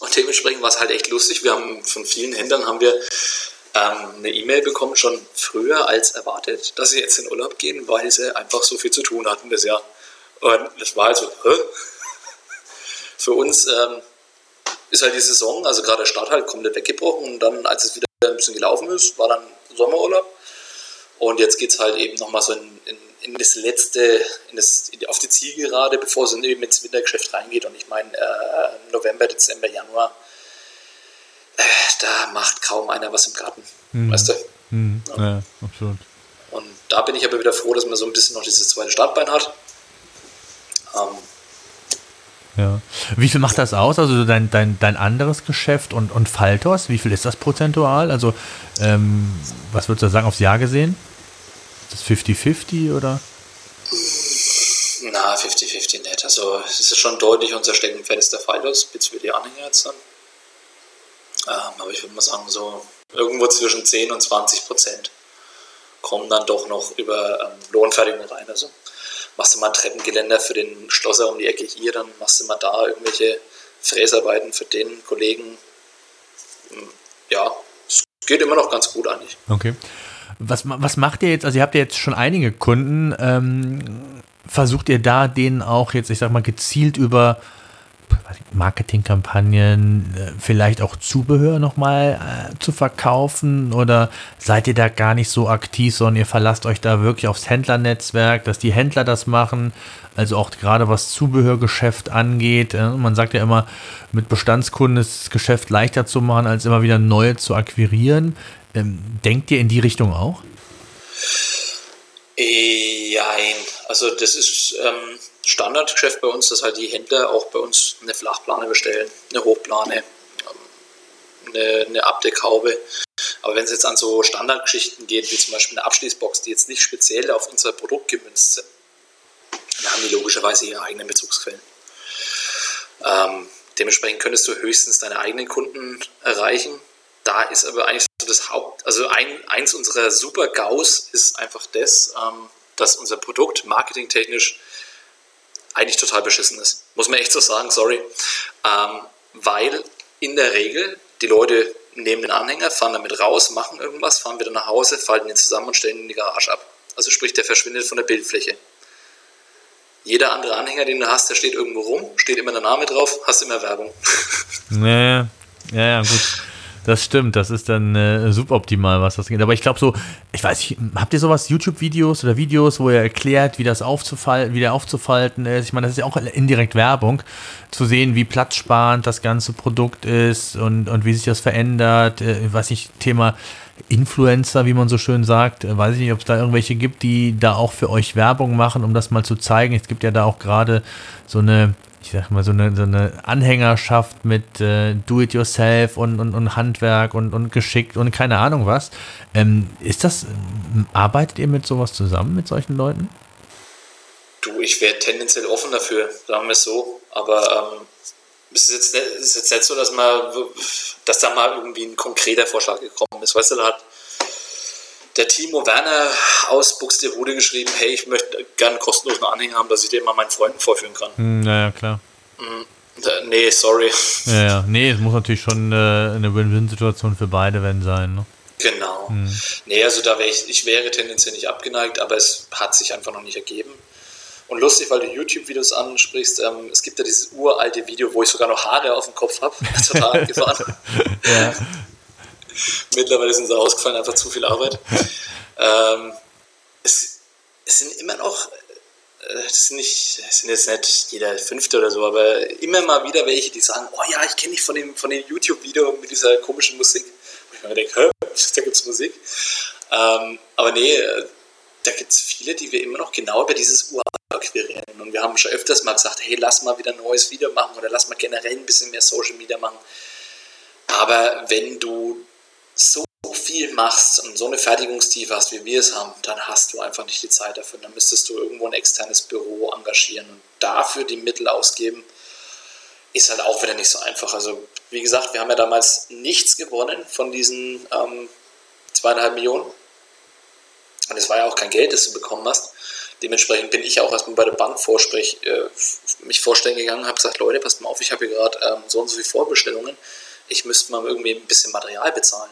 Und dementsprechend war es halt echt lustig. Wir haben von vielen Händlern haben wir ähm, eine E-Mail bekommen, schon früher als erwartet, dass sie jetzt in Urlaub gehen, weil sie einfach so viel zu tun hatten das Jahr. Und das war halt so, hä? *laughs* Für uns ähm, ist halt die Saison, also gerade der Start halt komplett weggebrochen und dann, als es wieder ein bisschen gelaufen ist, war dann Sommerurlaub. Und jetzt geht es halt eben nochmal so in, in, in, das letzte, in das, auf die Zielgerade, bevor es eben ins Wintergeschäft reingeht. Und ich meine, äh, November, Dezember, Januar, äh, da macht kaum einer was im Garten. Mhm. Weißt du? Mhm. Ja. ja, absolut. Und da bin ich aber wieder froh, dass man so ein bisschen noch dieses zweite Startbein hat. Ähm, ja. Wie viel macht das aus? Also dein, dein, dein anderes Geschäft und, und Faltos, wie viel ist das prozentual? Also ähm, was würdest du sagen aufs Jahr gesehen? Das 50-50 oder? Na, 50-50 nicht. Also es ist schon deutlich unser Steckenpferd ist der Faltos, bis wir die Anhänger jetzt dann. Ähm, aber ich würde mal sagen, so irgendwo zwischen 10 und 20 Prozent kommen dann doch noch über ähm, Lohnfertigung rein. Also machst du mal Treppengeländer für den Schlosser um die Ecke hier, dann machst du mal da irgendwelche Fräsarbeiten für den Kollegen. Hm, ja, es geht immer noch ganz gut eigentlich. Okay. Was, was macht ihr jetzt? Also ihr habt ja jetzt schon einige Kunden. Ähm, versucht ihr da denen auch jetzt, ich sag mal, gezielt über Marketingkampagnen, äh, vielleicht auch Zubehör nochmal äh, zu verkaufen? Oder seid ihr da gar nicht so aktiv, sondern ihr verlasst euch da wirklich aufs Händlernetzwerk, dass die Händler das machen? Also auch gerade was Zubehörgeschäft angeht. Äh, man sagt ja immer, mit Bestandskunden ist das Geschäft leichter zu machen, als immer wieder neue zu akquirieren. Ähm, denkt ihr in die Richtung auch? Nein, also das ist ähm, Standardgeschäft bei uns, dass halt die Händler auch bei uns eine Flachplane bestellen, eine Hochplane, ähm, eine, eine Abdeckhaube. Aber wenn es jetzt an so Standardgeschichten geht, wie zum Beispiel eine Abschließbox, die jetzt nicht speziell auf unser Produkt gemünzt sind, dann haben die logischerweise ihre eigenen Bezugsquellen. Ähm, dementsprechend könntest du höchstens deine eigenen Kunden erreichen. Da ist aber eigentlich so das Haupt, also ein, eins unserer super GAUs ist einfach das, ähm, dass unser Produkt marketingtechnisch eigentlich total beschissen ist. Muss man echt so sagen, sorry. Ähm, weil in der Regel die Leute nehmen den Anhänger, fahren damit raus, machen irgendwas, fahren wieder nach Hause, falten ihn zusammen und stellen ihn in die Garage ab. Also sprich, der verschwindet von der Bildfläche. Jeder andere Anhänger, den du hast, der steht irgendwo rum, steht immer der Name drauf, hast immer Werbung. *laughs* Naja, ja, ja, gut. Das stimmt, das ist dann äh, suboptimal, was das geht. Aber ich glaube so, ich weiß nicht, habt ihr sowas, YouTube-Videos oder Videos, wo ihr erklärt, wie das aufzufalten, wie der aufzufalten ist? Ich meine, das ist ja auch indirekt Werbung, zu sehen, wie platzsparend das ganze Produkt ist und, und wie sich das verändert. Äh, weiß ich, Thema Influencer, wie man so schön sagt. Äh, weiß ich nicht, ob es da irgendwelche gibt, die da auch für euch Werbung machen, um das mal zu zeigen. Es gibt ja da auch gerade so eine ich sag mal, so eine, so eine Anhängerschaft mit äh, Do-it-yourself und, und, und Handwerk und, und geschickt und keine Ahnung was. Ähm, ist das, ähm, arbeitet ihr mit sowas zusammen, mit solchen Leuten? Du, ich wäre tendenziell offen dafür, sagen wir es so. Aber ähm, es, ist jetzt nicht, es ist jetzt nicht so, dass, man, dass da mal irgendwie ein konkreter Vorschlag gekommen ist. Weißt du, da hat der Timo Werner aus Buxtehude geschrieben, hey, ich möchte gerne einen kostenlosen Anhänger haben, dass ich den mal meinen Freunden vorführen kann. Hm, naja, klar. Mhm. Nee, sorry. Ja, ja. Nee, es muss natürlich schon äh, eine Win-Win-Situation für beide wenn sein. Ne? Genau. Hm. Nee, also da wäre ich, ich wäre tendenziell nicht abgeneigt, aber es hat sich einfach noch nicht ergeben. Und lustig, weil du YouTube-Videos ansprichst, ähm, es gibt ja dieses uralte Video, wo ich sogar noch Haare auf dem Kopf habe. *laughs* Total abgefahren. *laughs* ja. Mittlerweile sind sie ausgefallen, einfach zu viel Arbeit. *laughs* ähm, es, es, sind immer noch, äh, das sind, nicht, das sind jetzt nicht jeder Fünfte oder so, aber immer mal wieder welche, die sagen, oh ja, ich kenne dich von dem, von dem YouTube-Video mit dieser komischen Musik. Wo ich mir denke, hä, da gibt es Musik. Ähm, aber nee, äh, da gibt es viele, die wir immer noch genau über dieses Ur akquirieren. Und wir haben schon öfters mal gesagt, hey, lass mal wieder ein neues Video machen oder lass mal generell ein bisschen mehr Social Media machen. Aber wenn du so viel machst und so eine Fertigungstiefe hast, wie wir es haben, dann hast du einfach nicht die Zeit dafür. Dann müsstest du irgendwo ein externes Büro engagieren und dafür die Mittel ausgeben, ist halt auch wieder nicht so einfach. Also wie gesagt, wir haben ja damals nichts gewonnen von diesen ähm, zweieinhalb Millionen. Und es war ja auch kein Geld, das du bekommen hast. Dementsprechend bin ich auch erstmal bei der Bank vorsprech, äh, mich vorstellen gegangen habe gesagt, Leute, passt mal auf, ich habe hier gerade ähm, so und so viele Vorbestellungen. Ich müsste mal irgendwie ein bisschen Material bezahlen.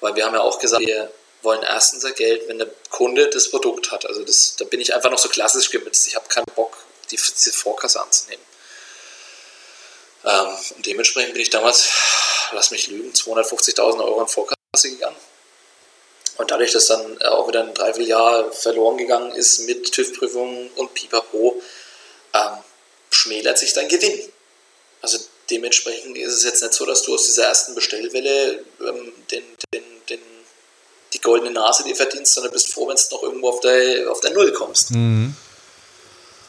Weil wir haben ja auch gesagt, wir wollen erst unser Geld, wenn der Kunde das Produkt hat. Also das, da bin ich einfach noch so klassisch gemützt. Ich habe keinen Bock, die, die Vorkasse anzunehmen. Ähm, und dementsprechend bin ich damals, lass mich lügen, 250.000 Euro in Vorkasse gegangen. Und dadurch, dass dann auch wieder ein Dreivierteljahr verloren gegangen ist mit TÜV-Prüfungen und Pipapo, ähm, schmälert sich dein Gewinn. Also dementsprechend ist es jetzt nicht so, dass du aus dieser ersten Bestellwelle ähm, den, goldene Nase dir verdienst, sondern bist froh, wenn du noch irgendwo auf der, auf der Null kommst. Mhm.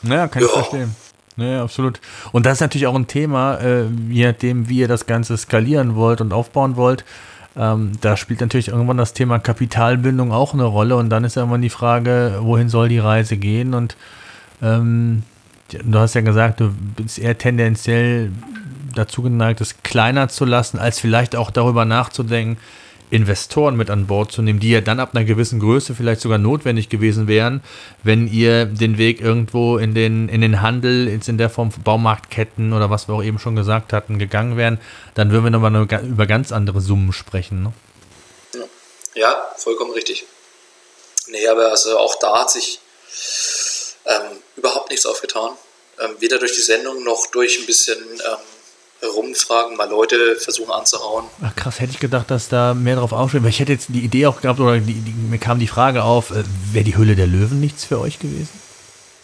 Ja, kann ja. ich verstehen. Ja, absolut. Und das ist natürlich auch ein Thema, äh, je nachdem, wie ihr das Ganze skalieren wollt und aufbauen wollt. Ähm, da spielt natürlich irgendwann das Thema Kapitalbindung auch eine Rolle und dann ist ja immer die Frage, wohin soll die Reise gehen und ähm, du hast ja gesagt, du bist eher tendenziell dazu geneigt, es kleiner zu lassen, als vielleicht auch darüber nachzudenken, Investoren mit an Bord zu nehmen, die ja dann ab einer gewissen Größe vielleicht sogar notwendig gewesen wären, wenn ihr den Weg irgendwo in den, in den Handel, jetzt in der Form Baumarktketten oder was wir auch eben schon gesagt hatten, gegangen wären, dann würden wir nochmal über ganz andere Summen sprechen. Ne? Ja, vollkommen richtig. Nee, aber also auch da hat sich ähm, überhaupt nichts aufgetan. Ähm, weder durch die Sendung noch durch ein bisschen ähm, rumfragen, mal Leute versuchen anzuhauen. Ach krass, hätte ich gedacht, dass da mehr drauf aufsteht. Weil ich hätte jetzt die Idee auch gehabt, oder die, die, mir kam die Frage auf, äh, wäre die Hülle der Löwen nichts für euch gewesen?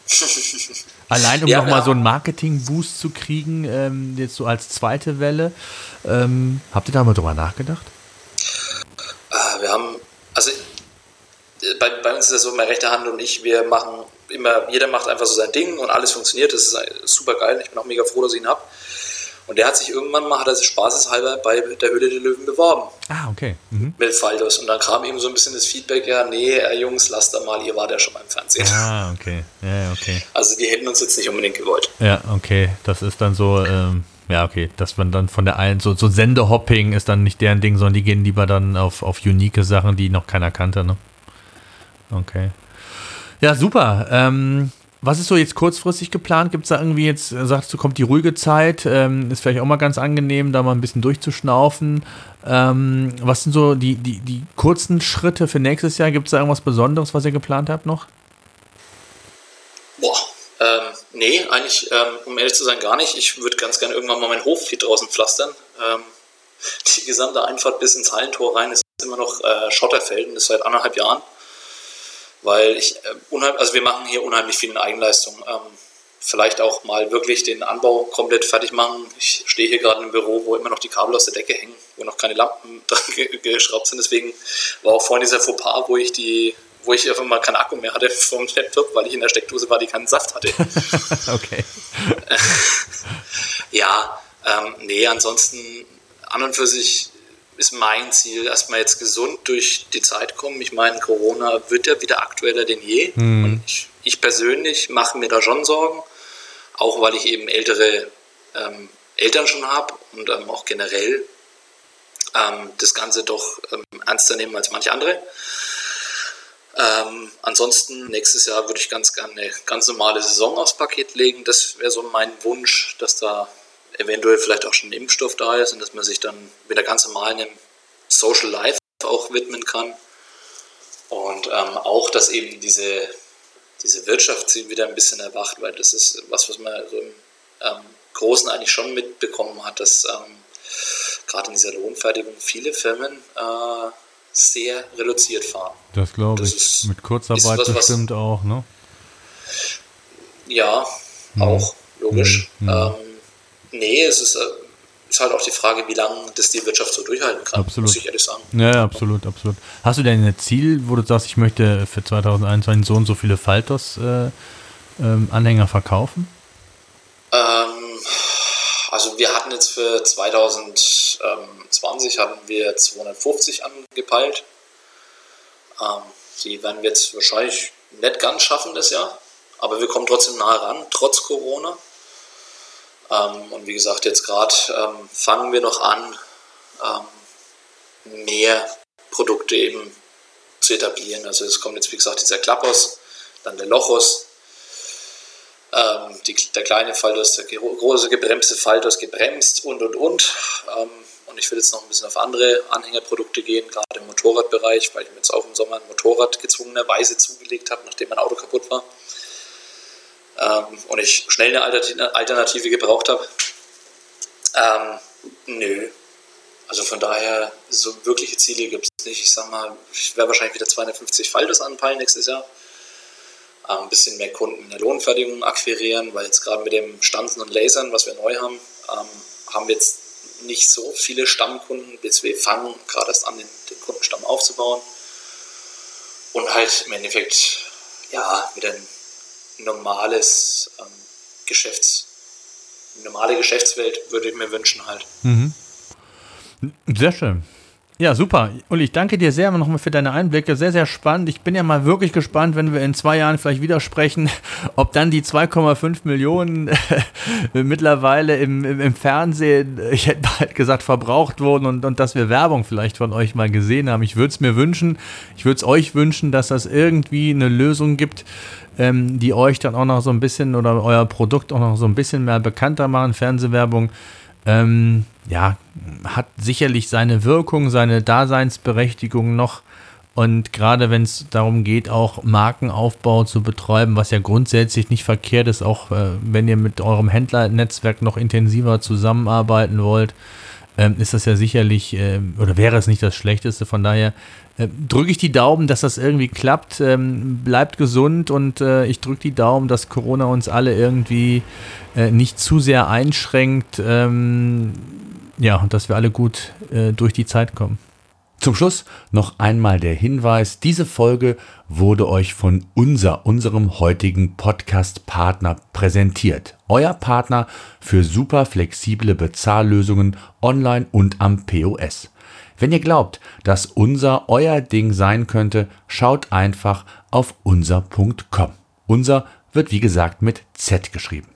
*laughs* Allein um ja, nochmal ja. so einen Marketing-Boost zu kriegen, ähm, jetzt so als zweite Welle. Ähm, habt ihr da mal drüber nachgedacht? Äh, wir haben, also bei, bei, uns ist das so, meine rechte Hand und ich, wir machen immer, jeder macht einfach so sein Ding und alles funktioniert. Das ist super geil. Ich bin auch mega froh, dass ich ihn habe. Und der hat sich irgendwann mal, hat er sich spaßeshalber bei der Höhle der Löwen beworben. Ah, okay. Mhm. Mit Faldos. Und dann kam eben so ein bisschen das Feedback, ja, nee, Jungs, lasst da mal, ihr wart ja schon mal im Fernsehen. Ah, okay. Ja, okay. Also die hätten uns jetzt nicht unbedingt gewollt. Ja, okay. Das ist dann so, ähm, ja, okay, dass man dann von der einen, so, so Sendehopping ist dann nicht deren Ding, sondern die gehen lieber dann auf, auf unique Sachen, die noch keiner kannte, ne? Okay. Ja, super. Ähm, was ist so jetzt kurzfristig geplant? Gibt es da irgendwie jetzt, äh, sagst du, kommt die ruhige Zeit? Ähm, ist vielleicht auch mal ganz angenehm, da mal ein bisschen durchzuschnaufen. Ähm, was sind so die, die, die kurzen Schritte für nächstes Jahr? Gibt es da irgendwas Besonderes, was ihr geplant habt noch? Boah, ähm, nee, eigentlich, ähm, um ehrlich zu sein, gar nicht. Ich würde ganz gerne irgendwann mal meinen Hof hier draußen pflastern. Ähm, *laughs* die gesamte Einfahrt bis ins Hallentor rein ist immer noch äh, Schotterfelden, das seit anderthalb Jahren. Weil ich, äh, also wir machen hier unheimlich viel in Eigenleistung. Ähm, vielleicht auch mal wirklich den Anbau komplett fertig machen. Ich stehe hier gerade im Büro, wo immer noch die Kabel aus der Decke hängen, wo noch keine Lampen *laughs* dran geschraubt sind. Deswegen war auch vorhin dieser Fauxpas, wo ich die wo ich einfach mal keinen Akku mehr hatte *laughs* vom Laptop, weil ich in der Steckdose war, die keinen Saft hatte. *laughs* okay. ja, ähm, nee, ansonsten an und für sich ist mein Ziel, erstmal jetzt gesund durch die Zeit kommen. Ich meine, Corona wird ja wieder aktueller denn je. Mhm. Und ich, ich, persönlich mache mir da schon Sorgen, auch weil ich eben ältere ähm, Eltern schon habe und ähm, auch generell ähm, das Ganze doch ähm, ernster nehmen als manche andere. Ähm, ansonsten nächstes Jahr würde ich ganz gerne eine ganz normale Saison aufs Paket legen. Das wäre so mein Wunsch, dass da eventuell vielleicht auch schon ein Impfstoff da ist und dass man sich dann wieder ganz normal einem Social Life auch widmen kann. Und ähm, auch, dass eben diese, diese Wirtschaft wieder ein bisschen erwacht, weil das ist was, was man so im ähm, Großen eigentlich schon mitbekommen hat, dass ähm, gerade in dieser Lohnfertigung viele Firmen äh, sehr reduziert fahren. Das glaube ich. Ist, Mit Kurzarbeit was, bestimmt was, auch, ne? Ja, hm. auch, logisch. Hm. Nee, es ist, äh, ist halt auch die Frage, wie lange das die Wirtschaft so durchhalten kann, absolut. muss ich ehrlich sagen. Ja, absolut, absolut. Hast du denn ein Ziel, wo du sagst, ich möchte für 2021 so und so viele Faltos-Anhänger äh, ähm, verkaufen? Ähm, also wir hatten jetzt für 2020 hatten wir 250 angepeilt. Ähm, die werden wir jetzt wahrscheinlich nicht ganz schaffen das Jahr, aber wir kommen trotzdem nahe ran, trotz Corona. Ähm, und wie gesagt, jetzt gerade ähm, fangen wir noch an, ähm, mehr Produkte eben zu etablieren. Also es kommt jetzt, wie gesagt, dieser Klappos, dann der Lochos, ähm, die, der kleine Faltos, der große gebremste Faltos gebremst und und und. Ähm, und ich will jetzt noch ein bisschen auf andere Anhängerprodukte gehen, gerade im Motorradbereich, weil ich mir jetzt auch im Sommer ein Motorrad gezwungenerweise zugelegt habe, nachdem mein Auto kaputt war ähm, und ich schnell eine Alternative gebraucht habe. Ähm, nö. Also von daher, so wirkliche Ziele gibt es nicht. Ich sag mal, ich werde wahrscheinlich wieder 250 Faltes anpeilen nächstes Jahr. Ähm, ein bisschen mehr Kunden in der Lohnfertigung akquirieren, weil jetzt gerade mit dem Stanzen und Lasern, was wir neu haben, ähm, haben wir jetzt nicht so viele Stammkunden, bis wir fangen gerade erst an, den, den Kundenstamm aufzubauen. Und halt im Endeffekt, ja, mit den normales ähm, Geschäfts, normale Geschäftswelt würde ich mir wünschen halt. Mhm. Sehr schön. Ja, super. Uli, ich danke dir sehr nochmal für deine Einblicke. Sehr, sehr spannend. Ich bin ja mal wirklich gespannt, wenn wir in zwei Jahren vielleicht wieder sprechen, *laughs* ob dann die 2,5 Millionen *laughs* mittlerweile im, im, im, Fernsehen, ich hätte bald gesagt, verbraucht wurden und, und dass wir Werbung vielleicht von euch mal gesehen haben. Ich würde es mir wünschen, ich würde es euch wünschen, dass das irgendwie eine Lösung gibt, ähm, die euch dann auch noch so ein bisschen oder euer Produkt auch noch so ein bisschen mehr bekannter machen. Fernsehwerbung ähm, ja, hat sicherlich seine Wirkung, seine Daseinsberechtigung noch. Und gerade wenn es darum geht, auch Markenaufbau zu betreiben, was ja grundsätzlich nicht verkehrt ist, auch äh, wenn ihr mit eurem Händlernetzwerk noch intensiver zusammenarbeiten wollt, ähm, ist das ja sicherlich, äh, oder wäre es nicht das Schlechteste. Von daher äh, drücke ich die Daumen, dass das irgendwie klappt. Ähm, bleibt gesund und äh, ich drücke die Daumen, dass Corona uns alle irgendwie äh, nicht zu sehr einschränkt. Ähm, ja, und dass wir alle gut äh, durch die Zeit kommen. Zum Schluss noch einmal der Hinweis, diese Folge wurde euch von unser, unserem heutigen Podcast-Partner präsentiert. Euer Partner für super flexible Bezahllösungen online und am POS. Wenn ihr glaubt, dass unser euer Ding sein könnte, schaut einfach auf unser.com. Unser wird wie gesagt mit Z geschrieben.